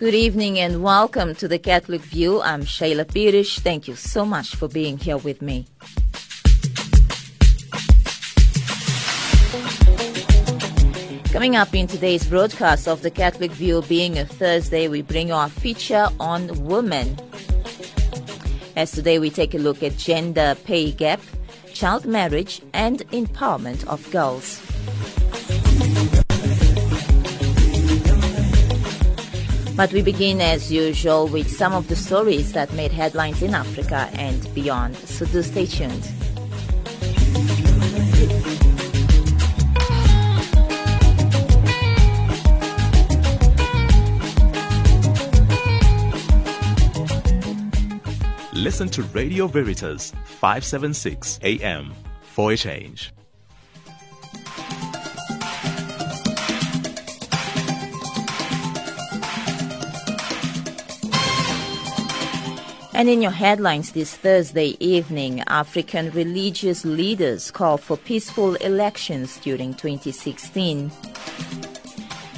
Good evening and welcome to the Catholic View. I'm Shayla Pirish. Thank you so much for being here with me. Coming up in today's broadcast of the Catholic View, being a Thursday, we bring our feature on women. As today we take a look at gender pay gap, child marriage, and empowerment of girls. But we begin as usual with some of the stories that made headlines in Africa and beyond. So do stay tuned. Listen to Radio Veritas 576 AM for a change. And in your headlines this Thursday evening, African religious leaders call for peaceful elections during 2016.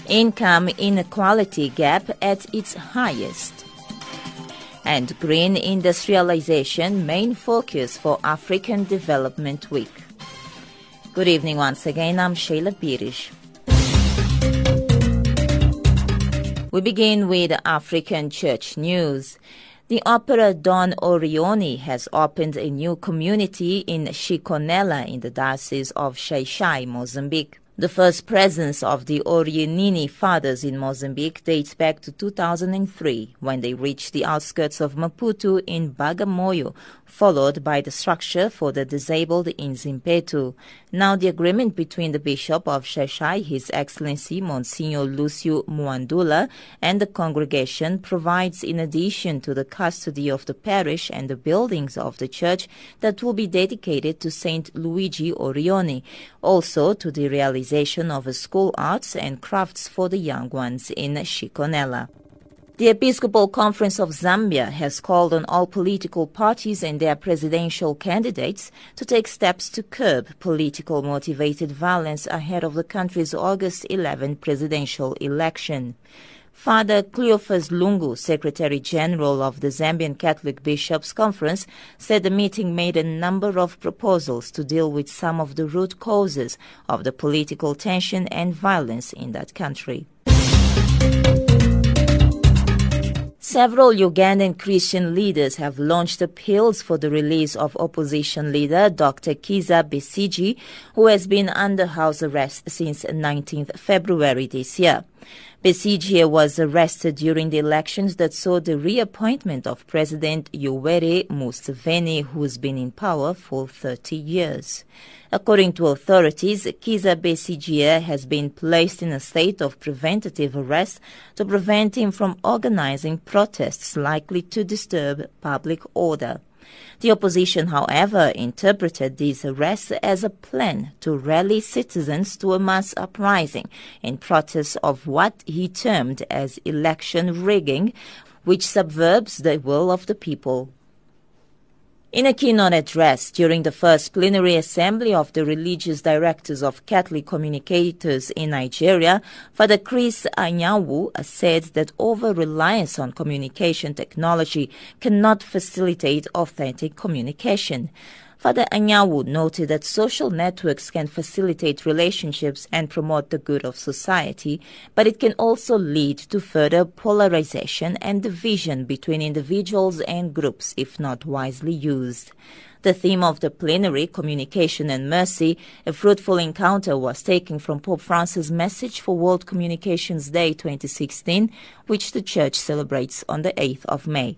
Income inequality gap at its highest. And green industrialization main focus for African Development Week. Good evening once again, I'm Sheila Pirish. We begin with African church news. The opera Don Orione has opened a new community in Chiconela in the Diocese of Xai-Xai, Mozambique. The first presence of the Orionini fathers in Mozambique dates back to 2003 when they reached the outskirts of Maputo in Bagamoyo, followed by the structure for the disabled in Zimpeto. Now the agreement between the Bishop of Xai-Xai, His Excellency Monsignor Lucio Muandula, and the congregation provides in addition to the custody of the parish and the buildings of the church that will be dedicated to Saint Luigi Orione, also to the realization of a school arts and crafts for the young ones in Chiconela. The Episcopal Conference of Zambia has called on all political parties and their presidential candidates to take steps to curb political motivated violence ahead of the country's August 11 presidential election. Father Cleophas Lungu, Secretary General of the Zambian Catholic Bishops' Conference, said the meeting made a number of proposals to deal with some of the root causes of the political tension and violence in that country. Several Ugandan Christian leaders have launched appeals for the release of opposition leader Dr. Kizza Besigye, who has been under house arrest since 19 February this year. Besigye was arrested during the elections that saw the reappointment of President Yoweri Museveni, who's been in power for 30 years. According to authorities, Kizza Besigye has been placed in a state of preventative arrest to prevent him from organizing protests likely to disturb public order. The opposition, however, interpreted these arrests as a plan to rally citizens to a mass uprising in protest of what he termed as election rigging, which subverts the will of the people. In a keynote address during the first plenary assembly of the religious directors of Catholic communicators in Nigeria, Father Chris Anyanwu said that over reliance on communication technology cannot facilitate authentic communication. Father Anyanwu noted that social networks can facilitate relationships and promote the good of society, but it can also lead to further polarization and division between individuals and groups if not wisely used. The theme of the plenary, Communication and Mercy, a fruitful encounter, was taken from Pope Francis' message for World Communications Day 2016, which the Church celebrates on the 8th of May.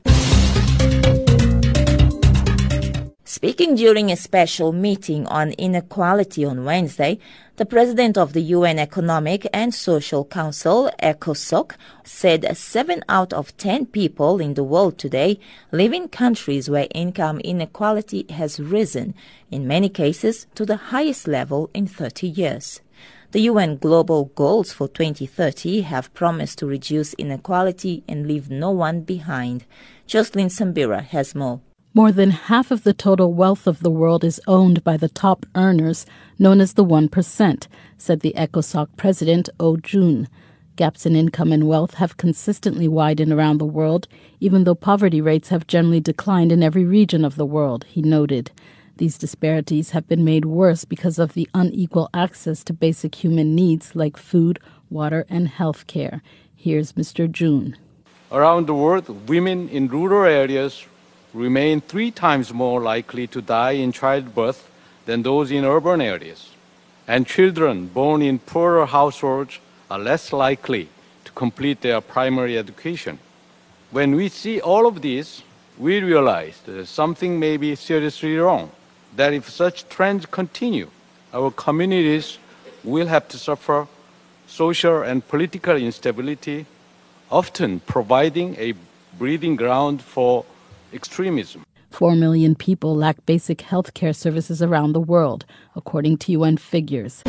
Speaking during a special meeting on inequality on Wednesday, the president of the UN Economic and Social Council, ECOSOC, said 7 out of 10 people in the world today live in countries where income inequality has risen, in many cases to the highest level in 30 years. The UN Global Goals for 2030 have promised to reduce inequality and leave no one behind. Jocelyn Sambira has more. More than half of the total wealth of the world is owned by the top earners, known as the 1%, said the ECOSOC president, O Jun. Gaps in income and wealth have consistently widened around the world, even though poverty rates have generally declined in every region of the world, he noted. These disparities have been made worse because of the unequal access to basic human needs like food, water, and health care. Here's Mr. Joon. Around the world, women in rural areas remain three times more likely to die in childbirth than those in urban areas. And children born in poorer households are less likely to complete their primary education. When we see all of this, we realize that something may be seriously wrong, that if such trends continue, our communities will have to suffer social and political instability, often providing a breeding ground for extremism. Four million people lack basic health care services around the world, according to UN figures.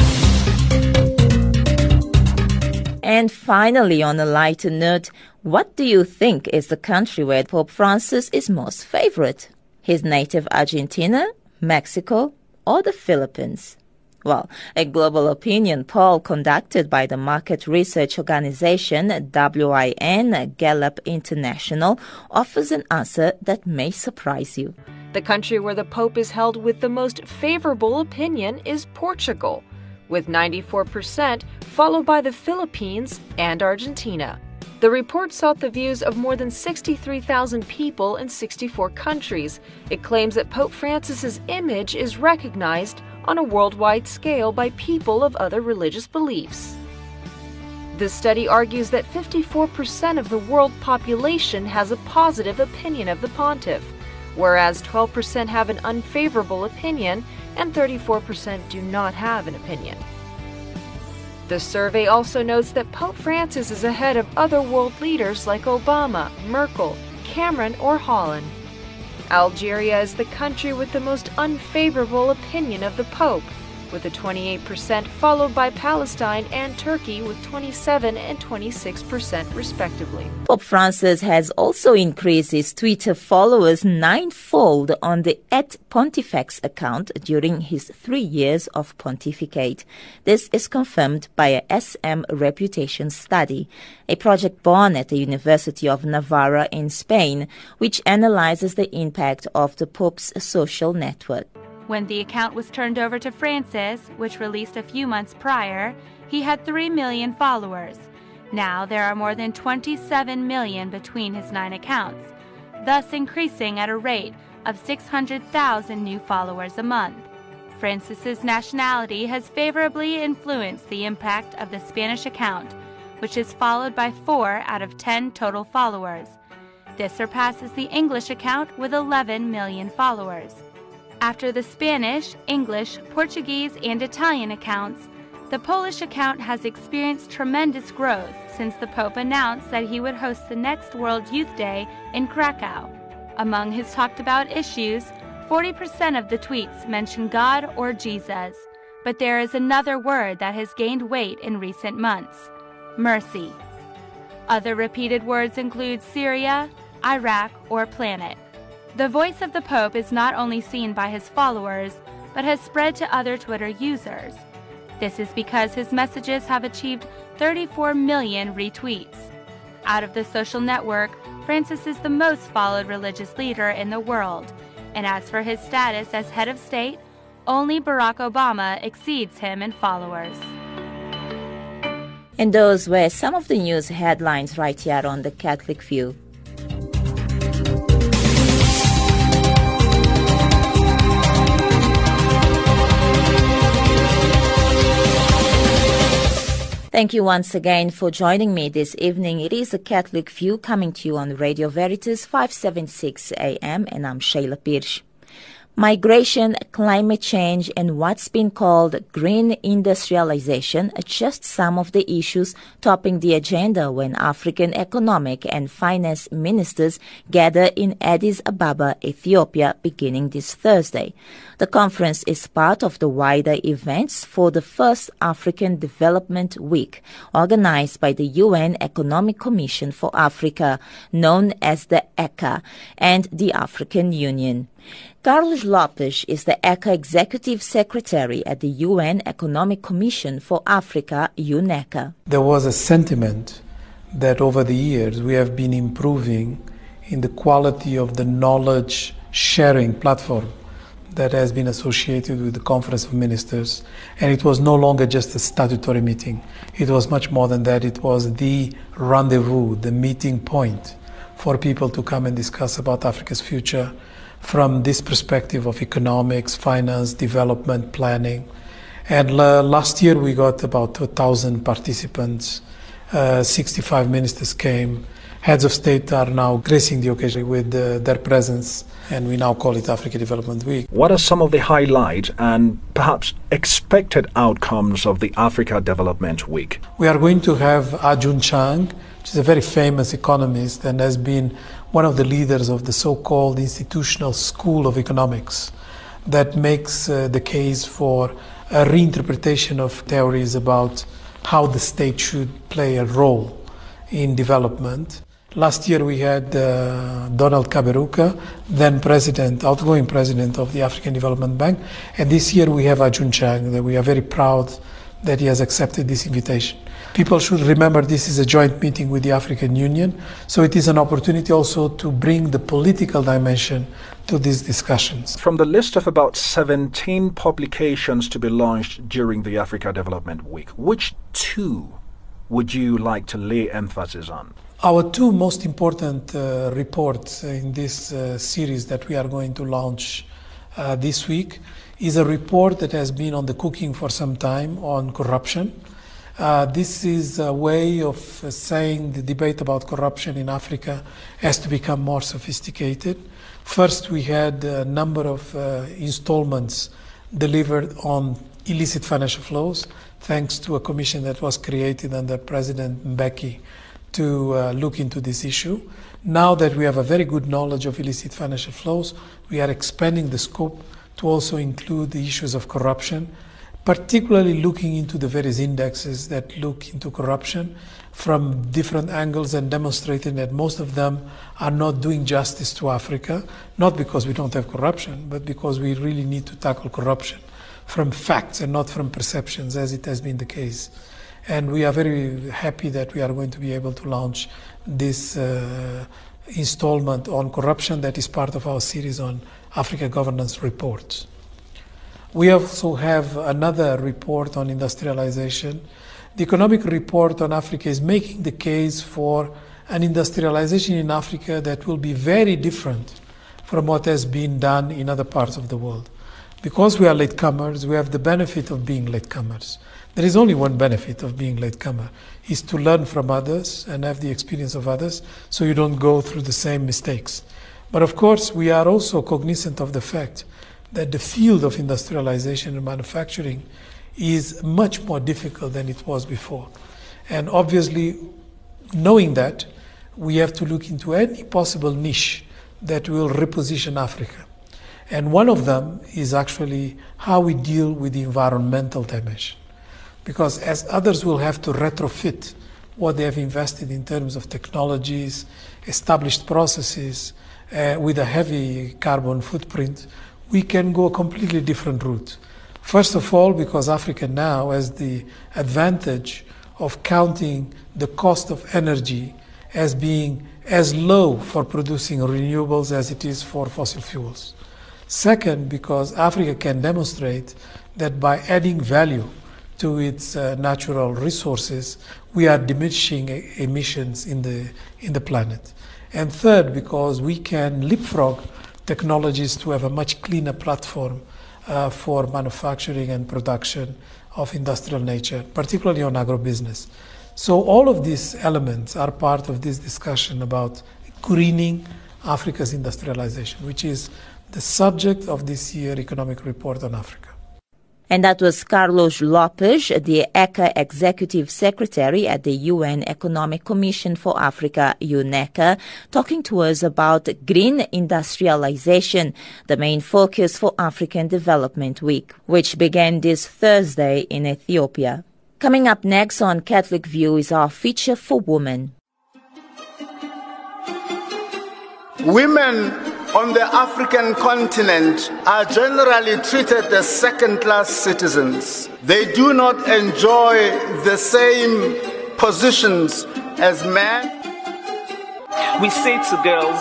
And finally, on a lighter note, what do you think is the country where Pope Francis is most favorite? His native Argentina, Mexico, or the Philippines? Well, a global opinion poll conducted by the market research organization WIN Gallup International offers an answer that may surprise you. The country where the Pope is held with the most favorable opinion is Portugal with 94%, followed by the Philippines and Argentina. The report sought the views of more than 63,000 people in 64 countries. It claims that Pope Francis's image is recognized on a worldwide scale by people of other religious beliefs. The study argues that 54% of the world population has a positive opinion of the pontiff, whereas 12% have an unfavorable opinion and 34% do not have an opinion. The survey also notes that Pope Francis is ahead of other world leaders like Obama, Merkel, Cameron, or Hollande. Algeria is the country with the most unfavorable opinion of the Pope, with a 28%, followed by Palestine and Turkey with 27 and 26% respectively. Pope Francis has also increased his Twitter followers ninefold on the at Pontifex account during his three years of pontificate. This is confirmed by a SM reputation study, a project born at the University of Navarra in Spain, which analyzes the impact of the Pope's social network. When the account was turned over to Francis, which released a few months prior, he had 3 million followers. Now there are more than 27 million between his nine accounts, thus increasing at a rate of 600,000 new followers a month. Francis's nationality has favorably influenced the impact of the Spanish account, which is followed by 4 out of 10 total followers. This surpasses the English account with 11 million followers. After the Spanish, English, Portuguese, and Italian accounts, the Polish account has experienced tremendous growth since the Pope announced that he would host the next World Youth Day in Krakow. Among his talked about issues, 40% of the tweets mention God or Jesus, but there is another word that has gained weight in recent months mercy. Other repeated words include Syria, Iraq, or planet. The voice of the Pope is not only seen by his followers, but has spread to other Twitter users. This is because his messages have achieved 34 million retweets. Out of the social network, Francis is the most followed religious leader in the world. And as for his status as head of state, only Barack Obama exceeds him in followers. And those were some of the news headlines right here on the Catholic View. Thank you once again for joining me this evening. It is a Catholic View coming to you on Radio Veritas 576 AM, and I'm Shayla Pirsch. Migration, climate change, and what's been called green industrialization are just some of the issues topping the agenda when African economic and finance ministers gather in Addis Ababa, Ethiopia, beginning this Thursday. The conference is part of the wider events for the first African Development Week, organized by the UN Economic Commission for Africa, known as the ECA, and the African Union. Carlos Lopes is the ECA Executive Secretary at the UN Economic Commission for Africa, UNECA. There was a sentiment that over the years we have been improving in the quality of the knowledge sharing platform that has been associated with the Conference of Ministers. And it was no longer just a statutory meeting, it was much more than that. It was the rendezvous, the meeting point for people to come and discuss about Africa's future from this perspective of economics, finance, development, planning. And uh, last year we got about 1,000 participants, uh, 65 ministers came. Heads of state are now gracing the occasion with uh, their presence, and we now call it Africa Development Week. What are some of the highlights and perhaps expected outcomes of the Africa Development Week? We are going to have Ha-Joon Chang, which is a very famous economist and has been one of the leaders of the so called Institutional School of Economics that makes uh, the case for a reinterpretation of theories about how the state should play a role in development. Last year we had uh, Donald Kaberuka, then president, outgoing president of the African Development Bank, and this year we have Ha-Joon Chang. That we are very proud that he has accepted this invitation. People should remember this is a joint meeting with the African Union, so it is an opportunity also to bring the political dimension to these discussions. From the list of about 17 publications to be launched during the Africa Development Week, which two would you like to lay emphasis on? Our two most important uh, reports in this uh, series that we are going to launch uh, this week is a report that has been on the cooking for some time on corruption. Uh, this is a way of uh, saying the debate about corruption in Africa has to become more sophisticated. First, we had a number of uh, installments delivered on illicit financial flows, thanks to a commission that was created under President Mbeki to uh, look into this issue. Now that we have a very good knowledge of illicit financial flows, we are expanding the scope to also include the issues of corruption, particularly looking into the various indexes that look into corruption from different angles and demonstrating that most of them are not doing justice to Africa, not because we don't have corruption, but because we really need to tackle corruption from facts and not from perceptions, as it has been the case and we are very happy that we are going to be able to launch this uh, installment on corruption that is part of our series on Africa governance reports. We also have another report on industrialization. The economic report on Africa is making the case for an industrialization in Africa that will be very different from what has been done in other parts of the world. Because we are latecomers, we have the benefit of being latecomers. There is only one benefit of being latecomer, is to learn from others and have the experience of others so you don't go through the same mistakes. But of course, we are also cognizant of the fact that the field of industrialization and manufacturing is much more difficult than it was before. And obviously, knowing that, we have to look into any possible niche that will reposition Africa. And one of them is actually how we deal with the environmental dimension because as others will have to retrofit what they have invested in terms of technologies, established processes uh, with a heavy carbon footprint, we can go a completely different route. First of all, because Africa now has the advantage of counting the cost of energy as being as low for producing renewables as it is for fossil fuels. Second, because Africa can demonstrate that by adding value to its uh, natural resources, we are diminishing emissions in the, in the planet. And third, because we can leapfrog technologies to have a much cleaner platform uh, for manufacturing and production of industrial nature, particularly on agrobusiness. So, all of these elements are part of this discussion about greening Africa's industrialization, which is the subject of this year economic report on Africa. And that was Carlos Lopes, the ECA Executive Secretary at the UN Economic Commission for Africa, UNECA, talking to us about green industrialization, the main focus for African Development Week, which began this Thursday in Ethiopia. Coming up next on Catholic View is our feature for women. Women on the African continent are generally treated as second class citizens. They do not enjoy the same positions as men. We say to girls,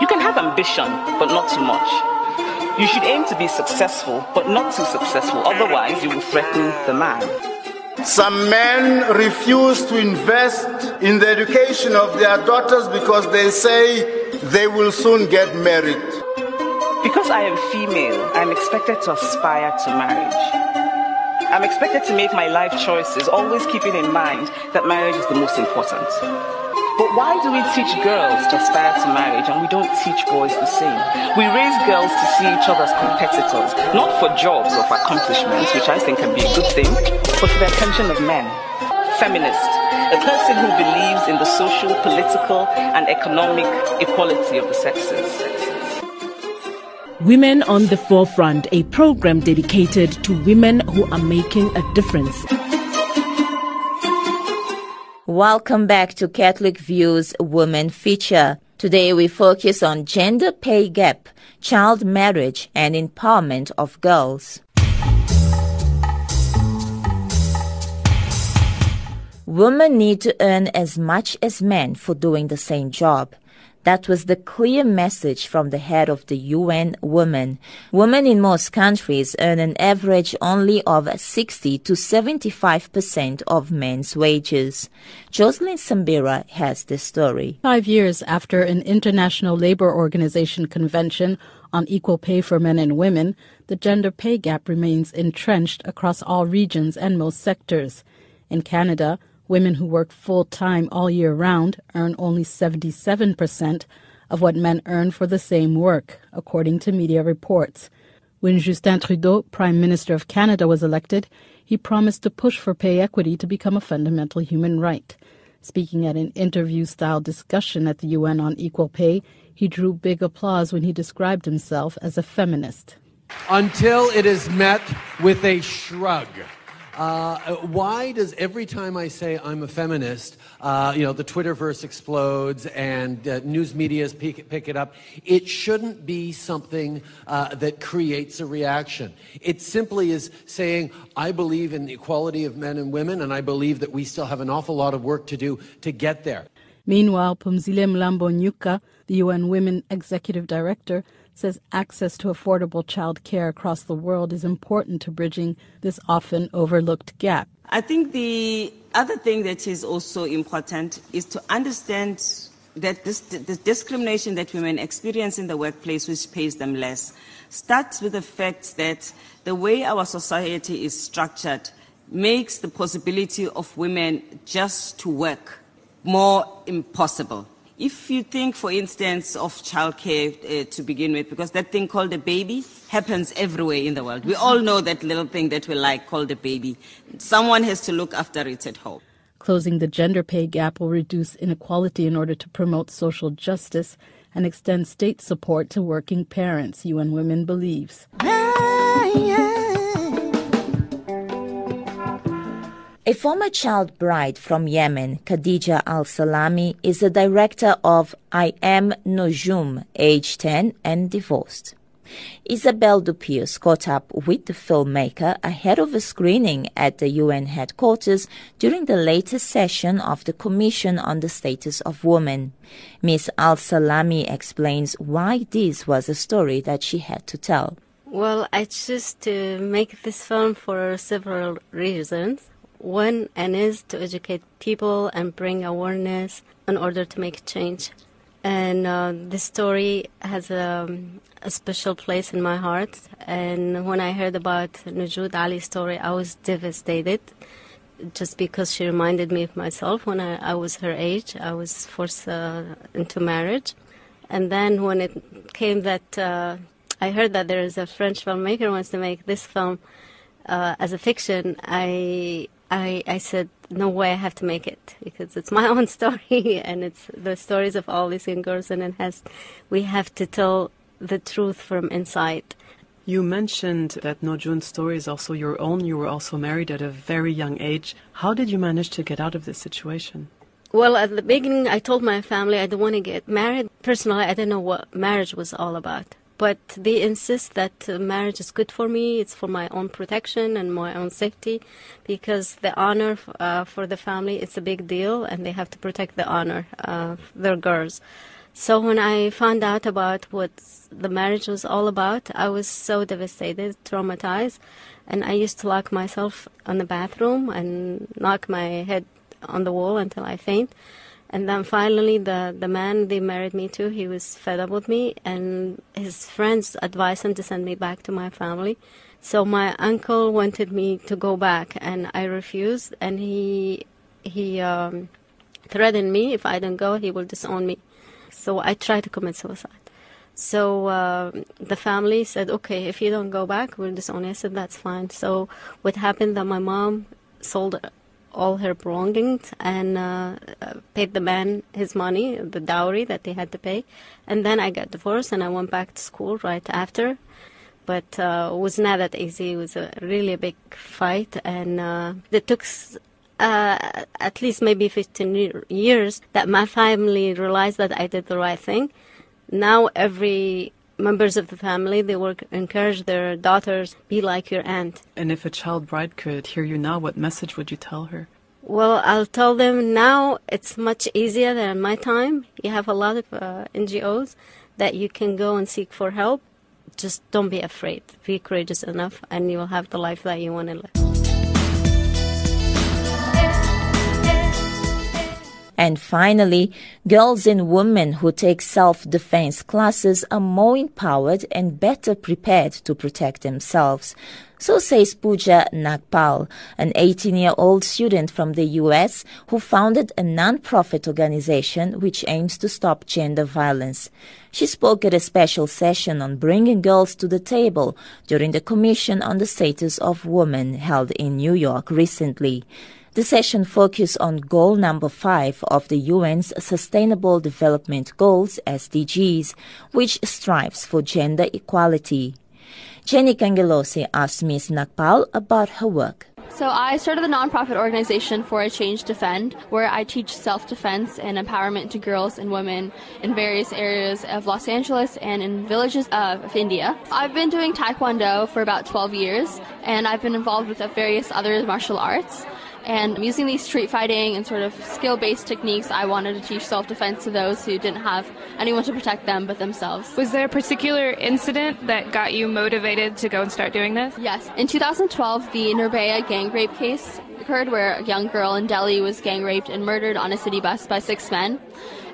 you can have ambition, but not too much. You should aim to be successful, but not too successful, otherwise, you will threaten the man. Some men refuse to invest in the education of their daughters because they say they will soon get married. Because I am female, I'm expected to aspire to marriage. I'm expected to make my life choices, always keeping in mind that marriage is the most important. But why do we teach girls to aspire to marriage and we don't teach boys the same? We raise girls to see each other as competitors, not for jobs or for accomplishments, which I think can be a good thing, but for the attention of men. Feminist, a person who believes in the social, political, and economic equality of the sexes. Women on the Forefront, a program dedicated to women who are making a difference. Welcome back to Catholic Views Women feature. Today we focus on gender pay gap, child marriage, and empowerment of girls. Women need to earn as much as men for doing the same job. That was the clear message from the head of the UN Women. Women in most countries earn an average only of 60 to 75% of men's wages. Jocelyn Sambira has the story. Five years after an International Labour Organization convention on equal pay for men and women, the gender pay gap remains entrenched across all regions and most sectors. In Canada, Women who work full time all year round earn only 77% of what men earn for the same work, according to media reports. When Justin Trudeau, Prime Minister of Canada, was elected, he promised to push for pay equity to become a fundamental human right. Speaking at an interview style discussion at the UN on equal pay, he drew big applause when he described himself as a feminist. Until it is met with a shrug. Uh, why does every time I say I'm a feminist, uh, you know, the Twitterverse explodes and uh, news medias pick, pick, it up? It shouldn't be something uh, that creates a reaction. It simply is saying, I believe in the equality of men and women, and I believe that we still have an awful lot of work to do to get there. Meanwhile, Phumzile Mlambo Ngcuka, the UN Women Executive Director, says access to affordable child care across the world is important to bridging this often overlooked gap. I think the other thing that is also important is to understand that this, the discrimination that women experience in the workplace, which pays them less, starts with the fact that the way our society is structured makes the possibility of women just to work more impossible. If you think, for instance, of childcare uh, to begin with, because that thing called a baby happens everywhere in the world. We all know that little thing that we like called a baby. Someone has to look after it at home. Closing the gender pay gap will reduce inequality in order to promote social justice and extend state support to working parents, UN Women believes. A former child bride from Yemen, Khadija Al Salami, is the director of I Am Nojoom, age 10 and divorced. Isabelle Dupuis caught up with the filmmaker ahead of a screening at the UN headquarters during the latest session of the Commission on the Status of Women. Ms. Al Salami explains why this was a story that she had to tell. Well, I chose to make this film for several reasons. One and is to educate people and bring awareness in order to make change. And uh, this story has a, a, special place in my heart. And when I heard about Nujood Ali's story, I was devastated just because she reminded me of myself when I, I was her age. I was forced uh, into marriage. And then when it came that uh, I heard that there is a French filmmaker wants to make this film uh, as a fiction, I I, I said, no way, I have to make it because it's my own story and it's the stories of all these young girls, and it has, we have to tell the truth from inside. You mentioned that Nojoom's story is also your own. You were also married at a very young age. How did you manage to get out of this situation? Well, at the beginning, I told my family I don't want to get married. personally, I didn't know what marriage was all about. But they insist that uh, marriage is good for me, it's for my own protection and my own safety, because the honor uh, for the family it's a big deal, and they have to protect the honor of their girls. So when I found out about what the marriage was all about, I was so devastated, traumatized, and I used to lock myself in the bathroom and knock my head on the wall until I faint. And then finally, the, the man they married me to, he was fed up with me, and his friends advised him to send me back to my family. So my uncle wanted me to go back, and I refused. And he he um, threatened me if I don't go, he will disown me. So I tried to commit suicide. So uh, the family said, okay, if you don't go back, we'll disown you. I said, that's fine. So what happened that my mom sold all her belongings and uh, paid the man his money, the dowry that they had to pay. And then I got divorced and I went back to school right after. But uh, it was not that easy. It was a really a big fight, and uh, it took uh, at least maybe 15 years that my family realized that I did the right thing. Now every members of the family they will encourage their daughters be like your aunt. And if a child bride could hear you now, what message would you tell her? Well, I'll tell them now it's much easier than my time. You have a lot of uh, NGOs that you can go and seek for help. Just don't be afraid. Be courageous enough, and you will have the life that you want to live. And finally, girls and women who take self-defense classes are more empowered and better prepared to protect themselves. So says Pooja Nagpal, an 18-year-old student from the US who founded a non-profit organization which aims to stop gender violence. She spoke at a special session on bringing girls to the table during the Commission on the Status of Women held in New York recently. The session focused on goal number five of the UN's Sustainable Development Goals, SDGs, which strives for gender equality. Jenny Kangelosi asked Ms. Nagpal about her work. So I started a nonprofit organization for a Change Defend, where I teach self-defense and empowerment to girls and women in various areas of Los Angeles and in villages of India. I've been doing Taekwondo for about 12 years, and I've been involved with various other martial arts. And using these street fighting and sort of skill based techniques, I wanted to teach self defense to those who didn't have anyone to protect them but themselves. Was there a particular incident that got you motivated to go and start doing this? Yes. In 2012, the Nirbhaya gang rape case occurred where a young girl in Delhi was gang raped and murdered on a city bus by six men.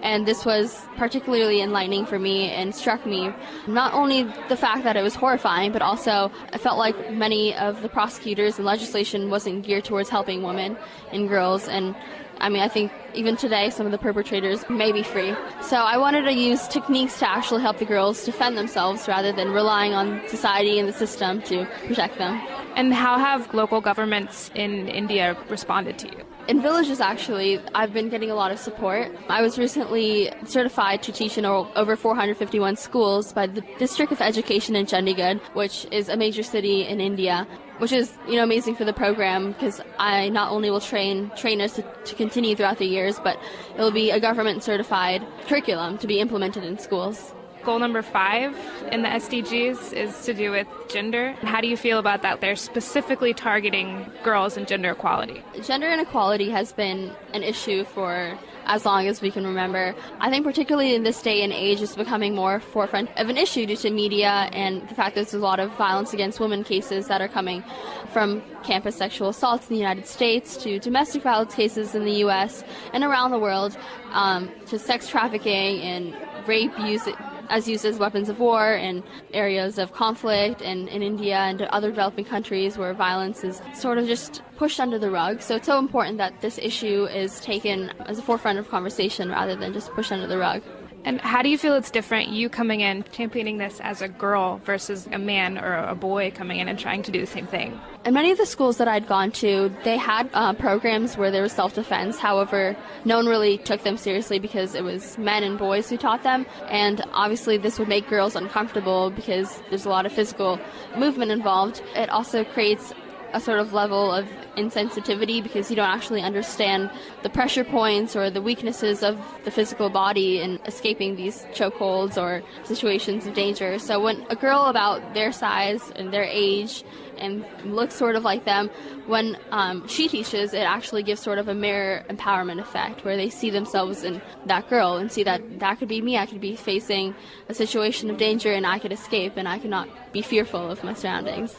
And this was particularly enlightening for me and struck me not only the fact that it was horrifying, but also I felt like many of the prosecutors and legislation wasn't geared towards helping women and girls. And I mean, I think even today some of the perpetrators may be free. So I wanted to use techniques to actually help the girls defend themselves rather than relying on society and the system to protect them. And how have local governments in India responded to you? In villages, actually, I've been getting a lot of support. I was recently certified to teach in over 451 schools by the District of Education in Chandigarh, which is a major city in India, which is you know amazing for the program because I not only will train trainers to, to continue throughout the years, but it will be a government certified curriculum to be implemented in schools goal number five in the SDGs is to do with gender. How do you feel about that? They're specifically targeting girls and gender equality. Gender inequality has been an issue for as long as we can remember. I think particularly in this day and age, it's becoming more forefront of an issue due to media and the fact that there's a lot of violence against women cases that are coming from campus sexual assaults in the United States to domestic violence cases in the U.S. and around the world um, to sex trafficking and rape use as used as weapons of war in areas of conflict and in India and other developing countries where violence is sort of just pushed under the rug. So it's so important that this issue is taken as a forefront of conversation rather than just pushed under the rug. And how do you feel it's different, you coming in championing this as a girl versus a man or a boy coming in and trying to do the same thing? In many of the schools that I'd gone to, they had uh, programs where there was self defense. However, no one really took them seriously because it was men and boys who taught them. And obviously, this would make girls uncomfortable because there's a lot of physical movement involved. It also creates a sort of level of insensitivity because you don't actually understand the pressure points or the weaknesses of the physical body in escaping these chokeholds or situations of danger. So when a girl about their size and their age and looks sort of like them, when um, she teaches, it actually gives sort of a mirror empowerment effect where they see themselves in that girl and see that that could be me. I could be facing a situation of danger and I could escape and I could not be fearful of my surroundings.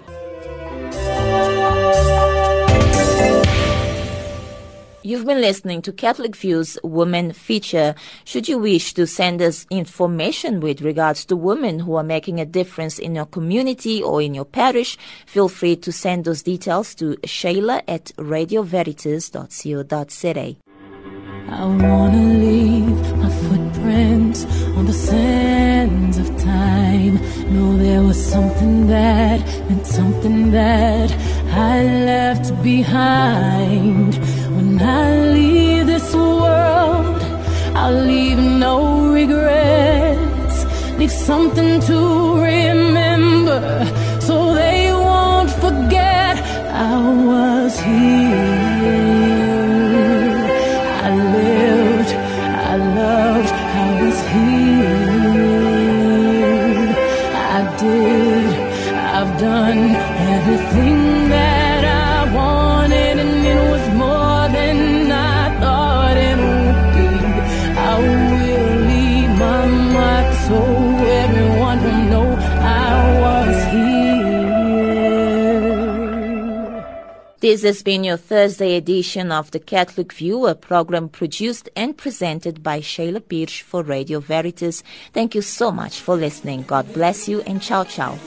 You've been listening to Catholic Views Women Feature. Should you wish to send us information with regards to women who are making a difference in your community or in your parish, feel free to send those details to shayla at radioveritas.co.za. I wanna leave footprints on the sands of time. Know there was something that meant something that I left behind. When I leave this world, I'll leave no regrets. Leave something to remember so they won't forget I was here. I. I did, I've done everything that This has been your Thursday edition of The Catholic View, a program produced and presented by Shayla Pirsch for Radio Veritas. Thank you so much for listening. God bless you and ciao ciao.